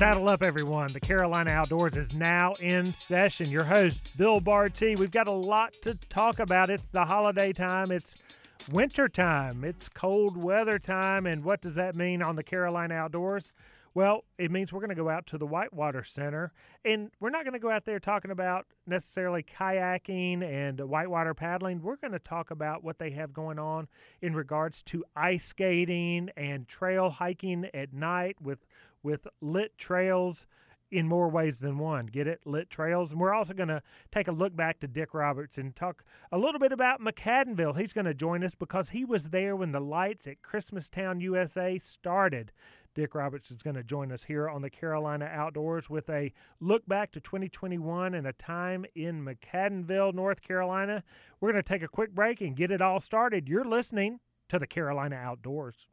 Saddle up, everyone. The Carolina Outdoors is now in session. Your host, Bill Bartee. We've got a lot to talk about. It's the holiday time, it's winter time, it's cold weather time. And what does that mean on the Carolina Outdoors? Well, it means we're going to go out to the Whitewater Center, and we're not going to go out there talking about necessarily kayaking and whitewater paddling. We're going to talk about what they have going on in regards to ice skating and trail hiking at night with with lit trails in more ways than one. Get it? Lit trails. And we're also going to take a look back to Dick Roberts and talk a little bit about McAdenville. He's going to join us because he was there when the lights at Christmastown, USA started. Dick Roberts is going to join us here on the Carolina Outdoors with a look back to 2021 and a time in McAdenville, North Carolina. We're going to take a quick break and get it all started. You're listening to the Carolina Outdoors.